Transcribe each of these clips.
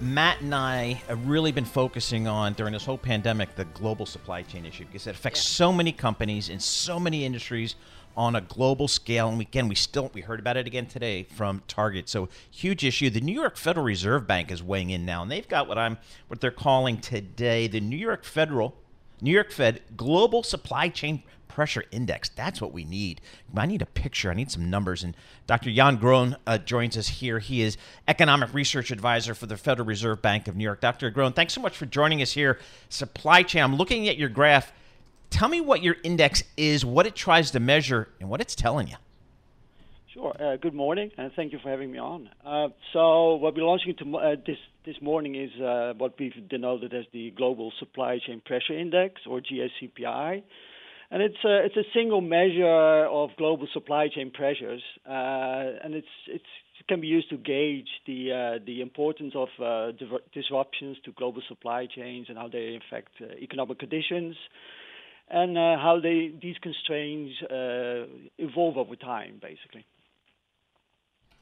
Matt and I have really been focusing on during this whole pandemic the global supply chain issue because it affects yeah. so many companies in so many industries on a global scale. And we, again, we still we heard about it again today from Target. So huge issue. The New York Federal Reserve Bank is weighing in now, and they've got what I'm what they're calling today the New York Federal New York Fed Global Supply Chain Pressure Index. That's what we need. I need a picture. I need some numbers. And Dr. Jan Groen uh, joins us here. He is Economic Research Advisor for the Federal Reserve Bank of New York. Dr. Groen, thanks so much for joining us here. Supply chain. I'm looking at your graph. Tell me what your index is, what it tries to measure, and what it's telling you. Sure. Uh, good morning, and thank you for having me on. Uh, so, what we're launching to, uh, this this morning is uh, what we've denoted as the Global Supply Chain Pressure Index, or GSCPI, and it's a, it's a single measure of global supply chain pressures, uh, and it's it's it can be used to gauge the uh, the importance of disruptions to global supply chains and how they affect economic conditions and uh, how they these constraints uh, evolve over time, basically.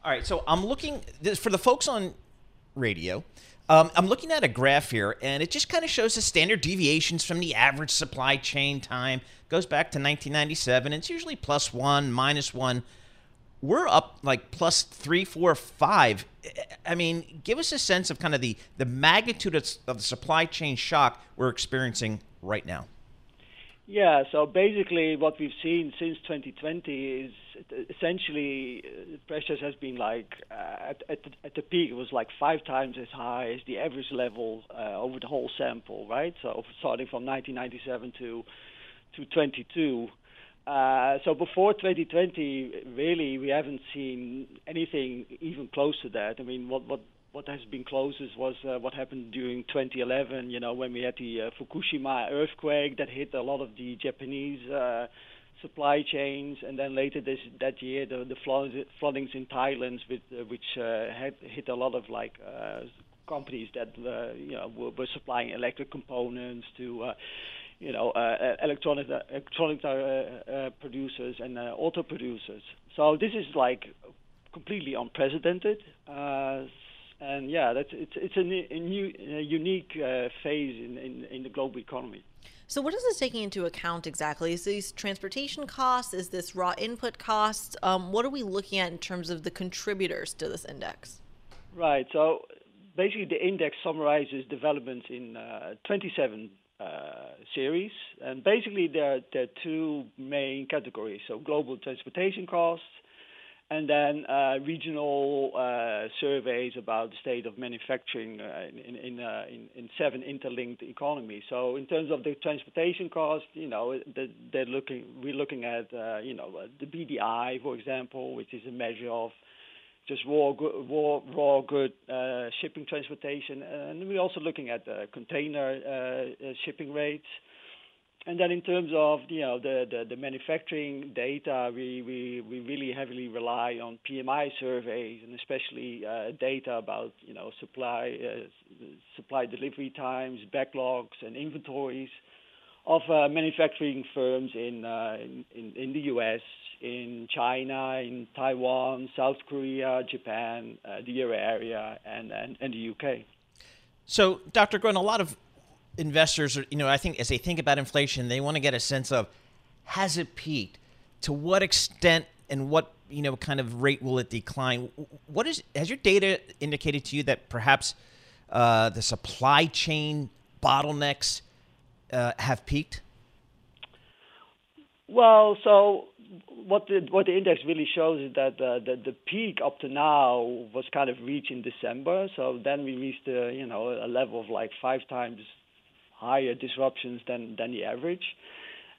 All right, so I'm looking for the folks on radio. Um, I'm looking at a graph here, and it just kind of shows the standard deviations from the average supply chain time. Goes back to 1997. It's usually plus one, minus one. We're up like plus three, four, five. I mean, give us a sense of kind of the the magnitude of, of the supply chain shock we're experiencing right now. Yeah, so basically what we've seen since 2020 is essentially uh, pressures has been like uh, at, at, the, at the peak it was like five times as high as the average level uh, over the whole sample, right? So starting from 1997 to to 22. Uh, so before 2020, really we haven't seen anything even close to that. I mean, what what what has been closest was uh, what happened during 2011. You know, when we had the uh, Fukushima earthquake that hit a lot of the Japanese supply chains, and then later this that year the the floods, floodings in Thailand, with, uh, which uh, had hit a lot of like uh, companies that uh, you know were, were supplying electric components to. Uh, you know, uh, electronic electronic uh, uh, producers and uh, auto producers. So this is like completely unprecedented. Uh, and yeah, that's it's it's a, a new a unique uh, phase in, in, in the global economy. So, what is this taking into account exactly? Is these transportation costs? Is this raw input costs? Um, what are we looking at in terms of the contributors to this index? Right. So, basically, the index summarizes developments in uh, 27 uh, series, and basically there, there are two main categories. So, global transportation costs and then uh, regional uh, surveys about the state of manufacturing uh, in in, uh, in, in seven interlinked economies. So in terms of the transportation cost, you know, they're looking we're looking at uh, you know the BDI, for example, which is a measure of just raw raw raw good uh, shipping transportation, and we're also looking at container shipping rates. And then in terms of you know the, the, the, manufacturing data, we, we, we really heavily rely on PMI surveys and especially uh, data about you know supply uh, supply delivery times, backlogs, and inventories of uh, manufacturing firms in, uh, in, in the U.S., in China, in Taiwan, South Korea, Japan, uh, the Euro area, and, and and the U.K. So, Dr. Groen, a lot of investors are, you know, I think as they think about inflation, they want to get a sense of has it peaked? To what extent and what you know kind of rate will it decline? What is has your data indicated to you that perhaps uh, the supply chain bottlenecks uh, have peaked? Well, so what the what the index really shows is that uh, the the peak up to now was kind of reached in December. So then we reached a you know a level of like five times higher disruptions than than the average.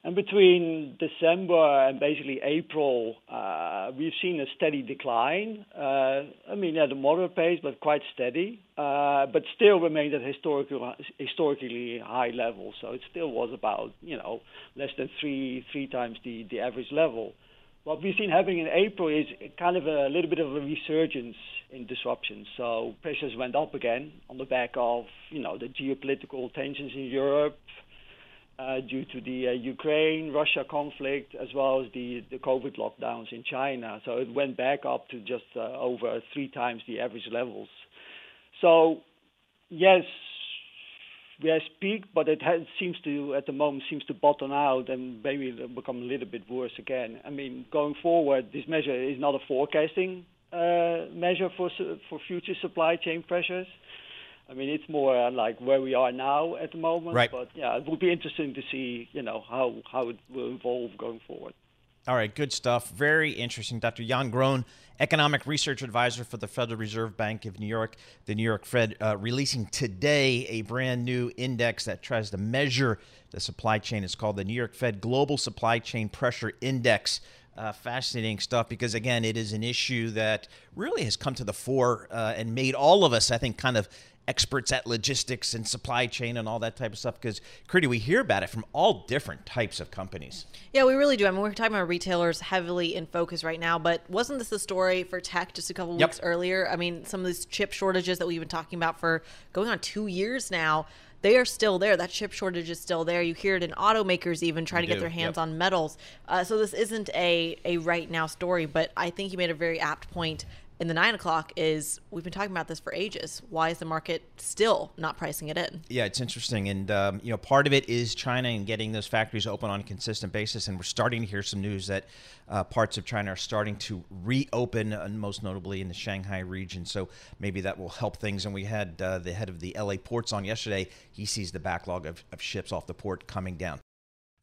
And between December and basically April, uh, we've seen a steady decline. Uh, I mean, at a moderate pace, but quite steady, uh, but still remained at historical, historically high levels. So it still was about, you know, less than three three times the, the average level. What we've seen happening in April is kind of a little bit of a resurgence in disruptions. So pressures went up again on the back of, you know, the geopolitical tensions in Europe, uh, due to the uh, Ukraine-Russia conflict, as well as the, the COVID lockdowns in China. So it went back up to just uh, over three times the average levels. So yes, we have peaked, but it has, seems to, at the moment, seems to bottom out and maybe become a little bit worse again. I mean, going forward, this measure is not a forecasting measure for for future supply chain pressures. I mean, it's more uh, like where we are now at the moment. Right. But yeah, it will be interesting to see, you know, how how it will evolve going forward. All right, good stuff. Very interesting. Dr. Jan Groen, economic research advisor for the Federal Reserve Bank of New York, the New York Fed, uh, releasing today a brand new index that tries to measure the supply chain. It's called the New York Fed Global Supply Chain Pressure Index. Uh, fascinating stuff because, again, it is an issue that really has come to the fore uh, and made all of us, I think, kind of experts at logistics and supply chain and all that type of stuff because Kriti, we hear about it from all different types of companies. Yeah, we really do. I mean, we're talking about retailers heavily in focus right now, but wasn't this the story for tech just a couple Yep. weeks earlier? I mean, some of these chip shortages that we've been talking about for going on two years now. They are still there. That chip shortage is still there. You hear it in automakers even trying to get their hands yep. on metals. Uh, so this isn't a a right now story, but I think you made a very apt point in the nine o'clock. Is we've been talking about this for ages. Why is the market still not pricing it in? Yeah, it's interesting, and um, you know, part of it is China and getting those factories open on a consistent basis, and we're starting to hear some news that uh, parts of China are starting to reopen, and most notably in the Shanghai region. So maybe that will help things. And we had uh, the head of the LA ports on yesterday. He sees the backlog of, of ships off the port coming down.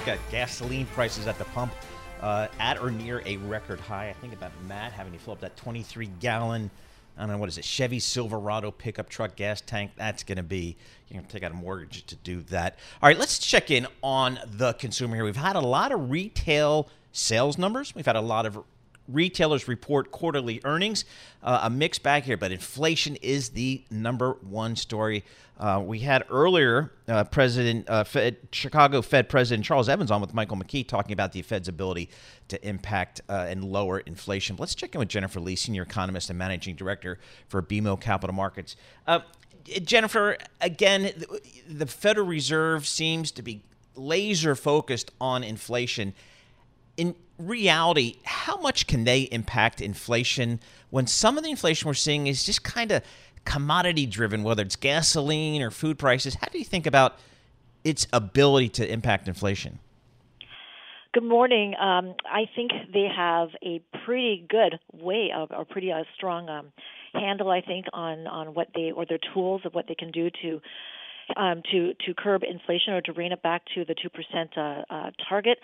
You got gasoline prices at the pump uh, at or near a record high. I think about Matt having to fill up that 23 gallon, I don't know, what is it, Chevy Silverado pickup truck gas tank. That's going to be, you're going to take out a mortgage to do that. All right, let's check in on the consumer here. We've had a lot of retail sales numbers, we've had a lot of retailers report quarterly earnings. Uh, a mixed bag here, but inflation is the number one story. Uh, we had earlier uh, President uh, Fed, Chicago Fed President Charles Evans on with Michael McKee talking about the Fed's ability to impact uh, and lower inflation. Let's check in with Jennifer Lee, senior economist and managing director for BMO Capital Markets. Uh, Jennifer, again, the Federal Reserve seems to be laser focused on inflation. In reality, how much can they impact inflation when some of the inflation we're seeing is just kind of commodity driven, whether it's gasoline or food prices? How do you think about its ability to impact inflation? Good morning. Um, I think they have a pretty good way of, or pretty uh, strong um, handle, I think, on on what they or their tools of what they can do to um, to to curb inflation or to rein it back to the two percent uh, uh, target.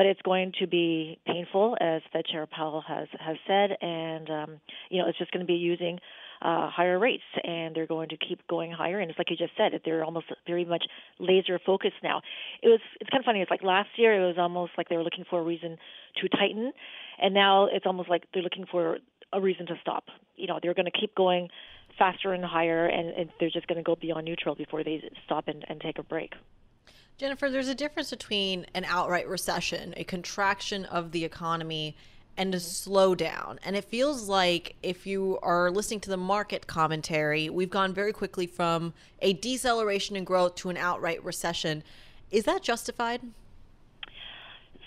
But it's going to be painful, as Fed Chair Powell has has said, and um, you know it's just going to be using uh, higher rates, and they're going to keep going higher. And it's like you just said, they're almost very much laser focused now. It was it's kind of funny. It's like last year it was almost like they were looking for a reason to tighten, and now it's almost like they're looking for a reason to stop. You know, they're going to keep going faster and higher, and, and they're just going to go beyond neutral before they stop and, and take a break. Jennifer, there's a difference between an outright recession, a contraction of the economy, and a mm-hmm. slowdown. And it feels like if you are listening to the market commentary, we've gone very quickly from a deceleration in growth to an outright recession. Is that justified?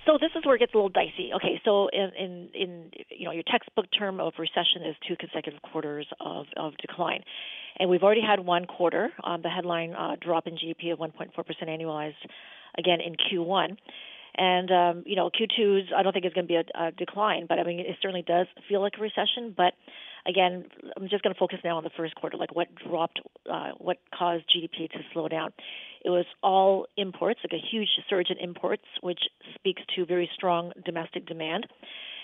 So this is where it gets a little dicey. Okay, so in, in, in you know your textbook term of recession is two consecutive quarters of, of decline, and we've already had one quarter. Um, the headline uh, drop in GDP of 1.4% annualized, again in Q1. And um, you know, Q2's I don't think is going to be a, a decline, but I mean it certainly does feel like a recession. But again, I'm just going to focus now on the first quarter, like what dropped, uh, what caused GDP to slow down. It was all imports, like a huge surge in imports, which speaks to very strong domestic demand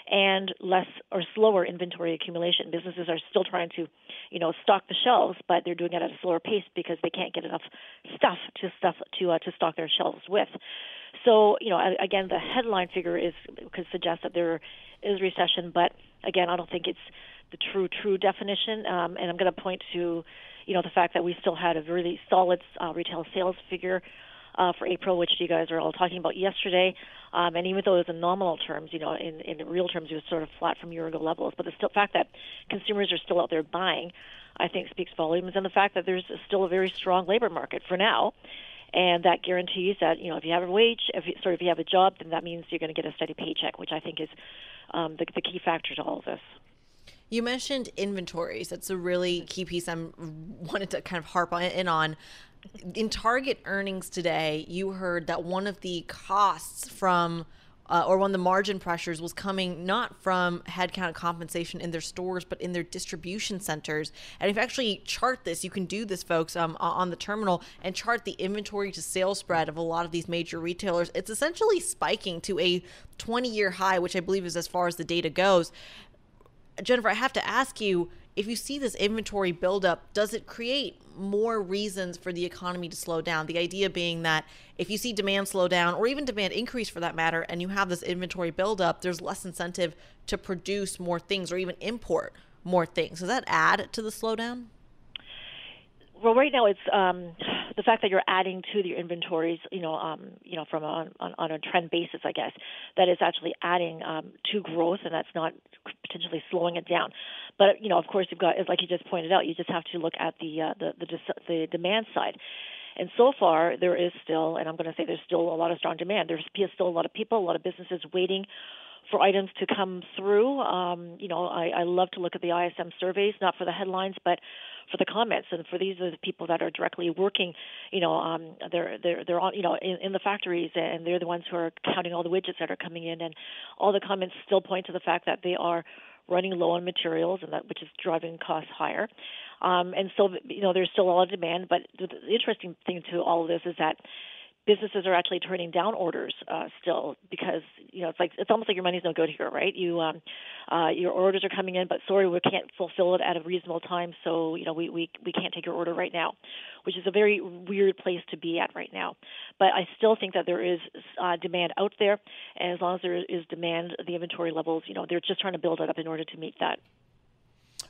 and less or slower inventory accumulation. Businesses are still trying to, you know, stock the shelves, but they're doing it at a slower pace because they can't get enough stuff to stuff to uh, to stock their shelves with. So, you know, again, the headline figure is could suggest that there is recession, but again, I don't think it's the true true definition. Um, and I'm going to point to, you know, the fact that we still had a really solid uh, retail sales figure uh, for April, which you guys were all talking about yesterday. Um, and even though it was in nominal terms, you know, in, in real terms, it was sort of flat from year ago levels. But the still, fact that consumers are still out there buying, I think, speaks volumes. And the fact that there's still a very strong labor market for now and that guarantees that you know if you have a wage, if you, sorry, if you have a job, then that means you're going to get a steady paycheck, which I think is um, the, the key factor to all of this. You mentioned inventories. That's a really key piece I'm wanted to kind of harp on in on. In Target earnings today, you heard that one of the costs from uh, or one of the margin pressures was coming not from headcount compensation in their stores, but in their distribution centers. And if you actually chart this, you can do this, folks, um, on the terminal and chart the inventory to sales spread of a lot of these major retailers. It's essentially spiking to a 20 year high, which I believe is as far as the data goes. Jennifer, I have to ask you if you see this inventory buildup, does it create more reasons for the economy to slow down? The idea being that if you see demand slow down, or even demand increase for that matter, and you have this inventory buildup, there's less incentive to produce more things or even import more things. Does that add to the slowdown? Well, right now it's um, the fact that you're adding to your inventories, you know, um, you know, from a, on, on a trend basis, I guess, that is actually adding um, to growth, and that's not potentially slowing it down. But you know, of course, you've got, like you just pointed out, you just have to look at the uh, the, the the demand side. And so far, there is still, and I'm going to say there's still a lot of strong demand. There's still a lot of people, a lot of businesses waiting for items to come through. Um, you know, I, I love to look at the ISM surveys, not for the headlines, but for the comments and for these are the people that are directly working you know um they're they're they're on you know in, in the factories and they're the ones who are counting all the widgets that are coming in and all the comments still point to the fact that they are running low on materials and that which is driving costs higher. Um and so you know there's still a lot of demand but the, the interesting thing to all of this is that businesses are actually turning down orders uh, still because you know it's like it's almost like your money's no good here, right? You um, uh, your orders are coming in, but sorry, we can't fulfill it at a reasonable time, so you know we we we can't take your order right now, which is a very weird place to be at right now. But I still think that there is uh, demand out there, and as long as there is demand, the inventory levels, you know, they're just trying to build it up in order to meet that.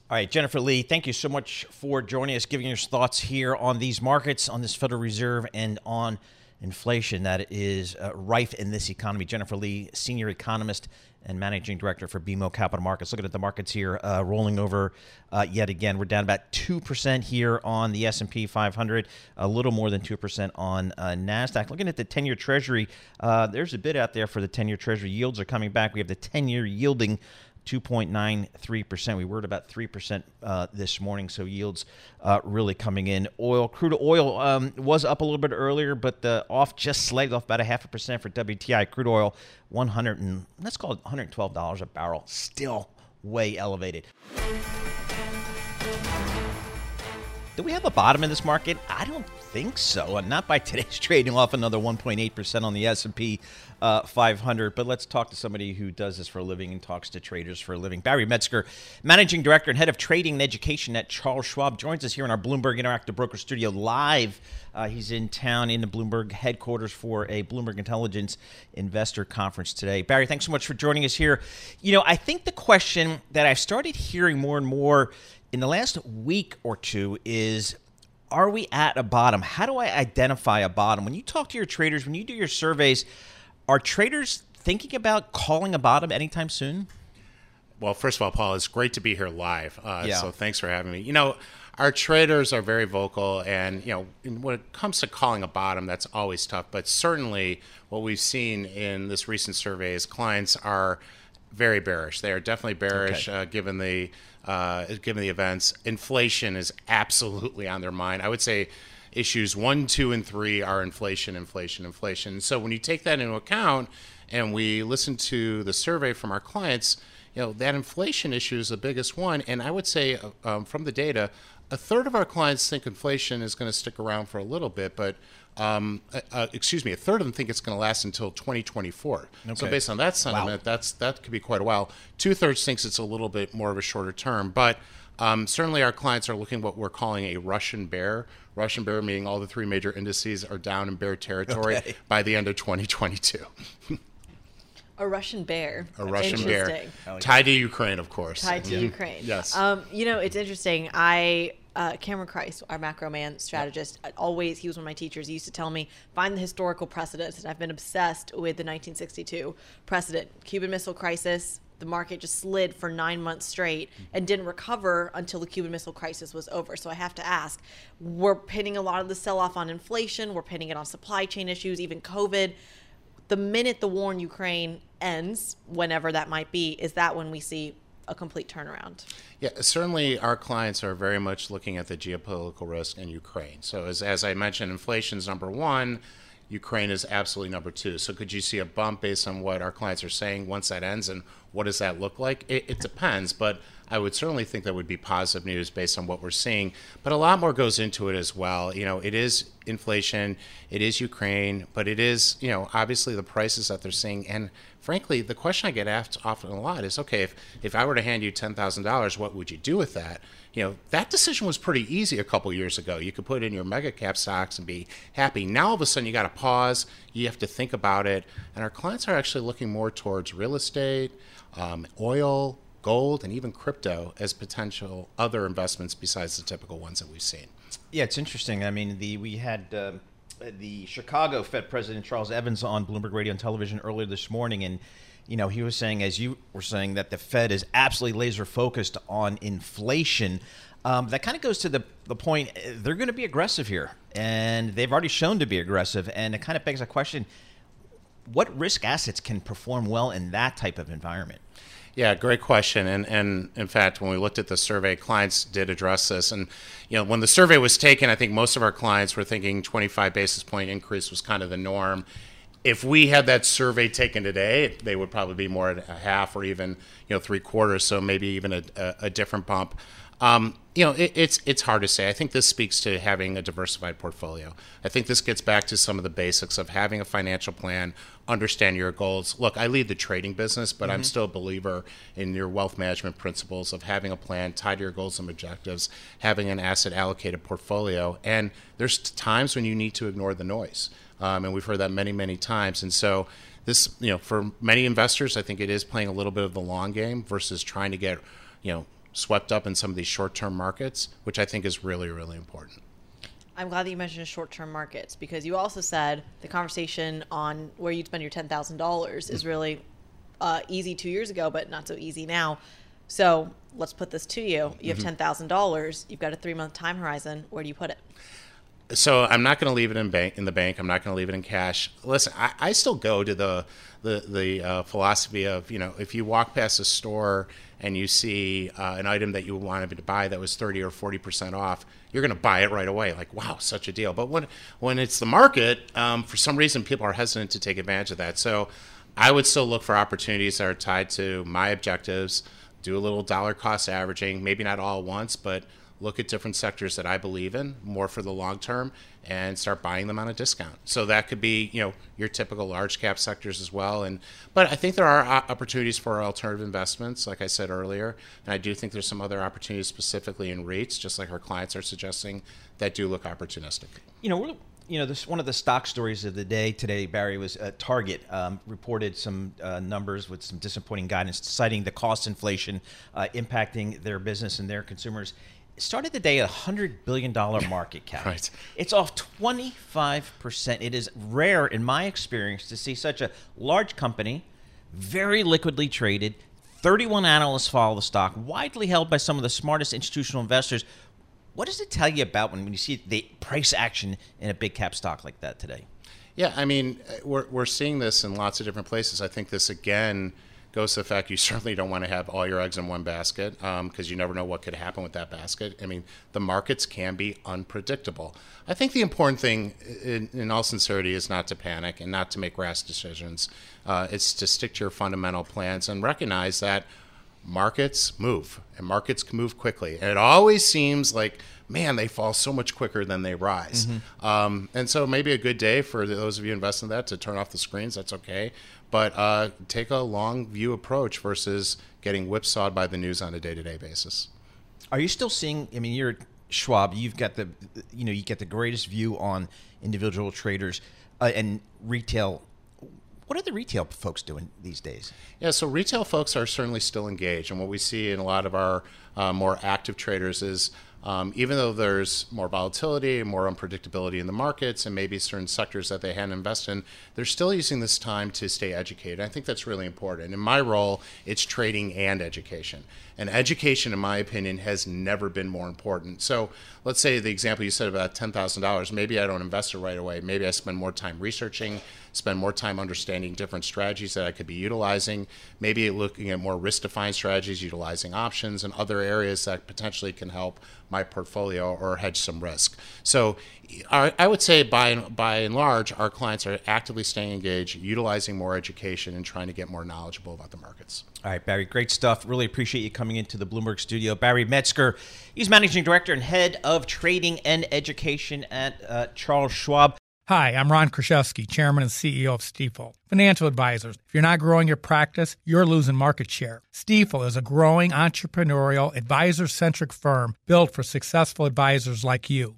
All right, Jennifer Lee, thank you so much for joining us, giving your thoughts here on these markets, on this Federal Reserve, and on inflation that is uh, rife in this economy. Jennifer Lee, senior economist and managing director for BMO Capital Markets. Looking at the markets here, uh, rolling over uh, yet again. We're down about two percent here on the S and P 500, a little more than two percent on uh, Nasdaq. Looking at the 10-year Treasury, uh, there's a bid out there for the 10-year Treasury. Yields are coming back. We have the 10-year yielding 2.93%. We were at about 3% uh, this morning, so yields uh, really coming in. Oil, crude oil um, was up a little bit earlier, but uh, off just slightly, off about a half a percent for WTI. Crude oil, 100 and let's call it $112 a barrel. Still way elevated. Do we have a bottom in this market? I don't think so. Uh, not by today's trading off another 1.8% on the S&P uh, 500. But let's talk to somebody who does this for a living and talks to traders for a living. Barry Metzger, Managing Director and Head of Trading and Education at Charles Schwab, joins us here in our Bloomberg Interactive Broker Studio live. Uh, he's in town in the Bloomberg headquarters for a Bloomberg Intelligence Investor Conference today. Barry, thanks so much for joining us here. You know, I think the question that I've started hearing more and more in the last week or two is are we at a bottom? How do I identify a bottom? When you talk to your traders, when you do your surveys, are traders thinking about calling a bottom anytime soon? Well, first of all, Paul, it's great to be here live. Uh, yeah. So thanks for having me. You know, our traders are very vocal, and you know, when it comes to calling a bottom, that's always tough. But certainly, what we've seen in this recent survey is clients are very bearish. They are definitely bearish, okay. uh, given the uh, given the events. Inflation is absolutely on their mind. I would say issues one, two, and three are inflation, inflation, inflation. So when you take that into account, and we listen to the survey from our clients, you know that inflation issue is the biggest one. And I would say uh, um, from the data, a third of our clients think inflation is going to stick around for a little bit, but um, uh, uh, excuse me, a third of them think it's going to last until 2024. Okay. So based on that sentiment, wow. that's that could be quite a while. Two thirds thinks it's a little bit more of a shorter term, but um, certainly our clients are looking what we're calling a Russian bear. Russian bear meaning all the three major indices are down in bear territory okay. by the end of 2022. A Russian bear. A Russian bear. Tied to Ukraine, of course. Tied to yeah. Ukraine. Yes. Um, you know, it's interesting. I uh, Cameron Crise, our macro man strategist, yep. always he was one of my teachers. He used to tell me find the historical precedents, and I've been obsessed with the 1962 precedent, Cuban Missile Crisis. The market just slid for nine months straight and didn't recover until the Cuban Missile Crisis was over. So I have to ask: We're pinning a lot of the sell-off on inflation. We're pinning it on supply chain issues, even COVID the minute the war in Ukraine ends, whenever that might be, is that when we see a complete turnaround. Yeah, certainly our clients are very much looking at the geopolitical risk in Ukraine. So, as, as I mentioned, inflation is number one. Ukraine is absolutely number two. So, could you see a bump based on what our clients are saying once that ends, and what does that look like? It, it depends, but I would certainly think that would be positive news based on what we're seeing. But a lot more goes into it as well. You know, it is inflation, it is Ukraine, but it is, you know, obviously the prices that they're seeing. And frankly, the question I get asked often a lot is okay, if, if I were to hand you $10,000, what would you do with that? You know, that decision was pretty easy a couple years ago. You could put in your mega cap stocks and be happy. Now, all of a sudden, you got to pause, you have to think about it. And our clients are actually looking more towards real estate, um, oil, gold, and even crypto as potential other investments besides the typical ones that we've seen. Yeah, it's interesting. I mean, the we had uh, the Chicago Fed President Charles Evans on Bloomberg Radio and Television earlier this morning, and you know he was saying, as you were saying, that the Fed is absolutely laser focused on inflation. Um, that kind of goes to the the point they're going to be aggressive here, and they've already shown to be aggressive, and it kind of begs a question: What risk assets can perform well in that type of environment? Yeah, great question. And and in fact, when we looked at the survey, clients did address this. And you know, when the survey was taken, I think most of our clients were thinking 25 basis point increase was kind of the norm. If we had that survey taken today, they would probably be more at a half or even you know three quarters. So maybe even a, a, a different bump. Um, you know, it, it's it's hard to say. I think this speaks to having a diversified portfolio. I think this gets back to some of the basics of having a financial plan, understand your goals. Look, I lead the trading business, but mm-hmm. I'm still a believer in your wealth management principles of having a plan tied to your goals and objectives, having an asset allocated portfolio, and there's times when you need to ignore the noise, um, and we've heard that many many times, and so. This, you know, for many investors, I think it is playing a little bit of the long game versus trying to get, you know, swept up in some of these short term markets, which I think is really, really important. I'm glad that you mentioned short-term markets because you also said the conversation on where you'd spend your ten thousand dollars is really uh, easy two years ago, but not so easy now. So let's put this to you. You have mm-hmm. ten thousand dollars. You've got a three-month time horizon. Where do you put it? So I'm not going to leave it in bank in the bank. I'm not going to leave it in cash. Listen, I, I still go to the the the uh, philosophy of you know if you walk past a store and you see uh, an item that you wanted to buy that was 30 or 40 percent off, you're going to buy it right away. Like wow, such a deal. But when when it's the market, um, for some reason people are hesitant to take advantage of that. So I would still look for opportunities that are tied to my objectives. Do a little dollar cost averaging, maybe not all at once, but look at different sectors that I believe in more for the long term and start buying them on a discount. So that could be, you know, your typical large cap sectors as well. And but I think there are opportunities for alternative investments, like I said earlier, and I do think there's some other opportunities specifically in REITs, just like our clients are suggesting, that do look opportunistic. You know, you know, this one of the stock stories of the day today, Barry, was uh, Target um, reported some uh, numbers with some disappointing guidance, citing the cost inflation uh, impacting their business and their consumers started the day at a hundred billion dollar market cap. right. It's off twenty five percent. It is rare in my experience to see such a large company, very liquidly traded. Thirty one analysts follow the stock, widely held by some of the smartest institutional investors. What does it tell you about when, when you see the price action in a big cap stock like that today? Yeah, I mean, uh, we're, we're seeing this in lots of different places. I think this again goes to the fact you certainly don't want to have all your eggs in one basket because um, you never know what could happen with that basket. I mean, the markets can be unpredictable. I think the important thing, in, in all sincerity, is not to panic and not to make rash decisions. Uh, it's to stick to your fundamental plans and recognize that markets move and markets can move quickly. And it always seems like, man, they fall so much quicker than they rise. Mm-hmm. Um, and so maybe a good day for those of you investing in that to turn off the screens. That's okay but uh, take a long view approach versus getting whipsawed by the news on a day-to-day basis. Are you still seeing? I mean, you're Schwab. You've got the, you know, you get the greatest view on individual traders uh, and retail. What are the retail folks doing these days? Yeah, so retail folks are certainly still engaged, and what we see in a lot of our uh, more active traders is um, even though there's more volatility, and more unpredictability in the markets, and maybe certain sectors that they hadn't invested in, they're still using this time to stay educated. I think that's really important. In my role, it's trading and education. And education, in my opinion, has never been more important. So let's say the example you said about $10,000, maybe I don't invest it right away. Maybe I spend more time researching, spend more time understanding different strategies that I could be utilizing, maybe looking at more risk defined strategies, utilizing options and other areas that potentially can help my portfolio or hedge some risk. So I would say by, by and large, our clients are actively staying engaged, utilizing more education, and trying to get more knowledgeable about the markets. All right, Barry, great stuff. Really appreciate you coming into the Bloomberg studio. Barry Metzger, he's managing director and head of trading and education at uh, Charles Schwab. Hi, I'm Ron Kruszewski, Chairman and CEO of Stifel. Financial advisors, if you're not growing your practice, you're losing market share. Stifel is a growing entrepreneurial, advisor centric firm built for successful advisors like you.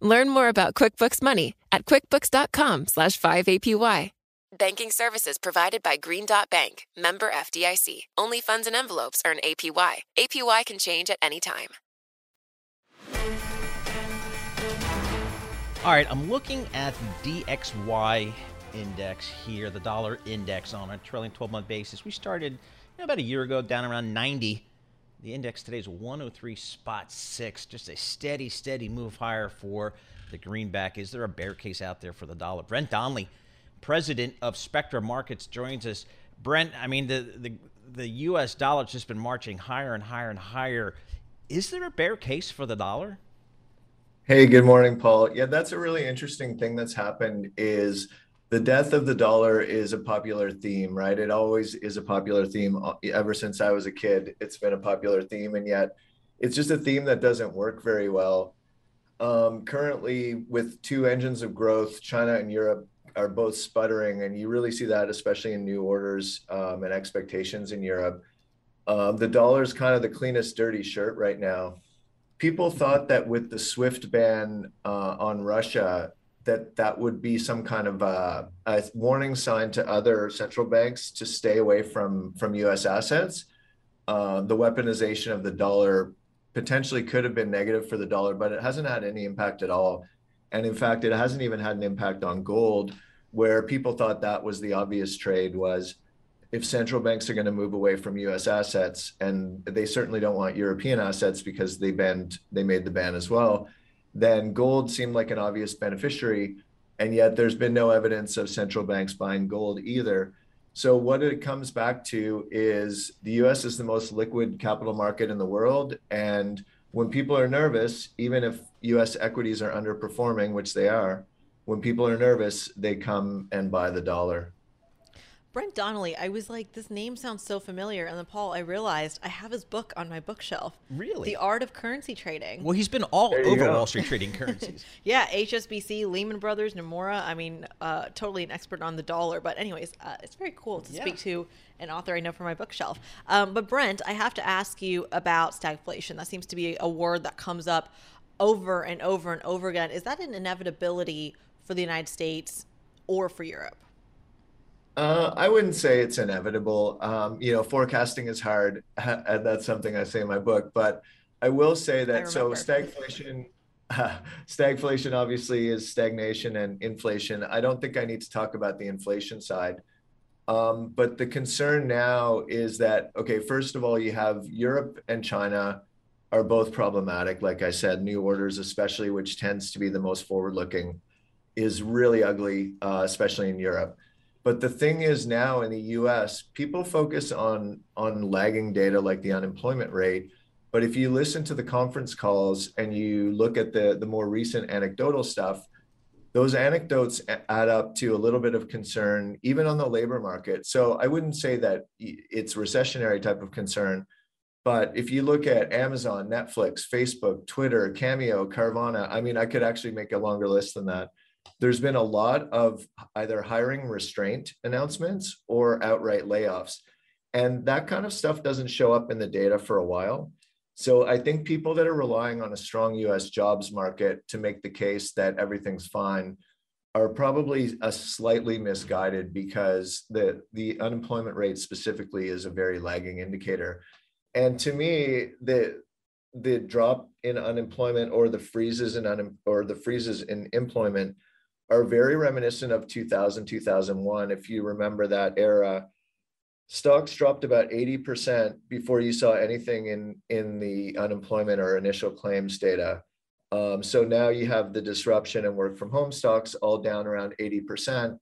Learn more about QuickBooks Money at quickbooks.com slash 5APY. Banking services provided by Green Dot Bank, member FDIC. Only funds and envelopes earn APY. APY can change at any time. All right, I'm looking at the DXY index here, the dollar index on a trailing 12 month basis. We started you know, about a year ago down around 90. The index today is 103 spot six, just a steady, steady move higher for the greenback. Is there a bear case out there for the dollar? Brent Donnelly, president of Spectra Markets, joins us. Brent, I mean, the, the, the U.S. dollar's just been marching higher and higher and higher. Is there a bear case for the dollar? Hey, good morning, Paul. Yeah, that's a really interesting thing that's happened is the death of the dollar is a popular theme, right? It always is a popular theme uh, ever since I was a kid. It's been a popular theme and yet it's just a theme that doesn't work very well. Um, currently with two engines of growth, China and Europe are both sputtering and you really see that especially in new orders um, and expectations in Europe. Um, the dollar is kind of the cleanest dirty shirt right now people thought that with the SWIFT ban uh, on Russia, that that would be some kind of a, a, warning sign to other central banks to stay away from from U.S. assets. Uh, the weaponization of the dollar potentially could have been negative for the dollar, but it hasn't had any impact at all. And in fact, it hasn't even had an impact on gold, where people thought that was the obvious trade was if central banks are going to move away from U.S. assets, and they certainly don't want European assets because they banned, they made the ban as well, then gold seemed like an obvious beneficiary, and yet there's been no evidence of central banks buying gold either. So what it comes back to is the U.S. is the most liquid capital market in the world, and when people are nervous, even if U.S. equities are underperforming, which they are, when people are nervous, they come and buy the dollar. Brent Donnelly, I was like, this name sounds so familiar. And then, Paul, I realized I have his book on my bookshelf. Really? The Art of Currency Trading. Well, he's been all over go. Wall Street trading currencies. yeah, HSBC, Lehman Brothers, Nomura. I mean, uh, totally an expert on the dollar. But, anyways, uh, it's very cool to yeah. speak to an author I know from my bookshelf. Um, but, Brent, I have to ask you about stagflation. That seems to be a word that comes up over and over and over again. Is that an inevitability for the United States or for Europe? Uh, I wouldn't say it's inevitable. Um, you know, forecasting is hard, and that's something I say in my book. But I will say that so stagflation, uh, stagflation obviously is stagnation and inflation. I don't think I need to talk about the inflation side. Um, but the concern now is that okay, first of all, you have Europe and China are both problematic. Like I said, new orders, especially, which tends to be the most forward-looking, is really ugly, uh, especially in Europe. But the thing is now in the US, people focus on on lagging data like the unemployment rate. But if you listen to the conference calls and you look at the, the more recent anecdotal stuff, those anecdotes add up to a little bit of concern, even on the labor market. So I wouldn't say that it's recessionary type of concern. But if you look at Amazon, Netflix, Facebook, Twitter, Cameo, Carvana, I mean, I could actually make a longer list than that there's been a lot of either hiring restraint announcements or outright layoffs. And that kind of stuff doesn't show up in the data for a while. So I think people that are relying on a strong US jobs market to make the case that everything's fine are probably a slightly misguided because the, the unemployment rate specifically is a very lagging indicator. And to me, the the drop in unemployment or the freezes in un, or the freezes in employment are very reminiscent of 2000, 2001. If you remember that era, stocks dropped about 80% before you saw anything in, in the unemployment or initial claims data. Um, so now you have the disruption and work from home stocks all down around 80%.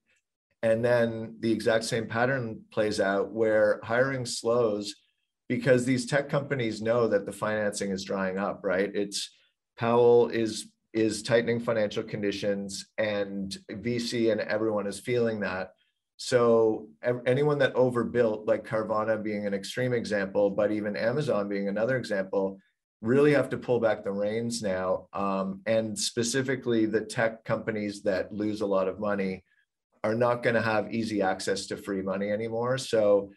And then the exact same pattern plays out where hiring slows because these tech companies know that the financing is drying up, right? It's Powell is is tightening financial conditions and VC and everyone is feeling that. So anyone that overbuilt, like Carvana being an extreme example, but even Amazon being another example, really have to pull back the reins now. Um, and specifically, the tech companies that lose a lot of money are not going to have easy access to free money anymore. So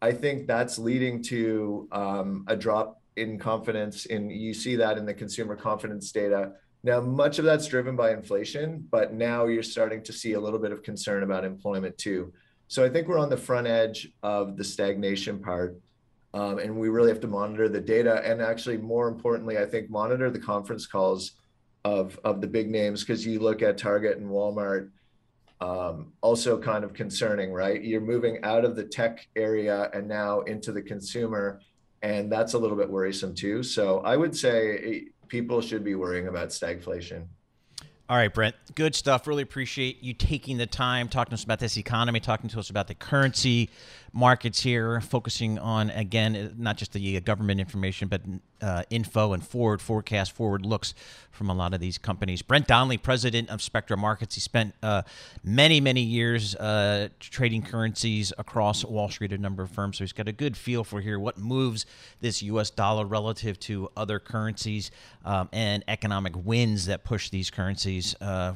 I think that's leading to um, a drop in confidence. In you see that in the consumer confidence data Now, much of that's driven by inflation, but now you're starting to see a little bit of concern about employment too. So I think we're on the front edge of the stagnation part. Um, and we really have to monitor the data. And actually, more importantly, I think monitor the conference calls of, of the big names because you look at Target and Walmart, um, also kind of concerning, right? You're moving out of the tech area and now into the consumer. And that's a little bit worrisome too. So I would say people should be worrying about stagflation. All right, Brent, good stuff. Really appreciate you taking the time, talking to us about this economy, talking to us about the currency markets here, focusing on, again, not just the uh, government information, but uh, info and forward forecast, forward looks from a lot of these companies. Brent Donnelly, president of Spectra Markets, he spent uh, many, many years uh, trading currencies across Wall Street, a number of firms. So he's got a good feel for here what moves this U.S. dollar relative to other currencies um, and economic winds that push these currencies uh,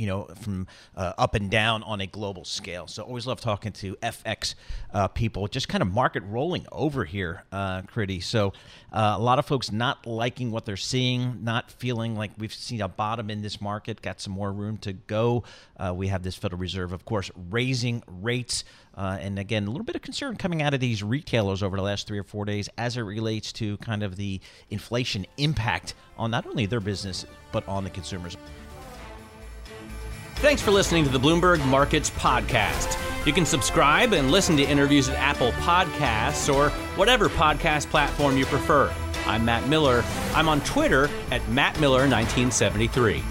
you know, from uh, up and down on a global scale. So always love talking to FX uh, people. Just kind of market rolling over here, uh, Kriti. So uh, a lot of folks not liking what they're seeing, not feeling like we've seen a bottom in this market. Got some more room to go. Uh, we have this Federal Reserve, of course, raising rates. Uh, and again, a little bit of concern coming out of these retailers over the last three or four days as it relates to kind of the inflation impact on not only their business, but on the consumers. Thanks for listening to the Bloomberg Markets Podcast. You can subscribe and listen to interviews at Apple Podcasts or whatever podcast platform you prefer. I'm Matt Miller. I'm on Twitter at MattMiller1973.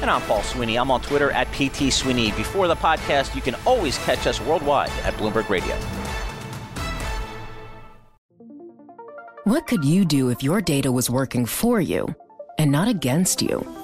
And I'm Paul Sweeney. I'm on Twitter at PT Sweeney. Before the podcast, you can always catch us worldwide at Bloomberg Radio. What could you do if your data was working for you and not against you?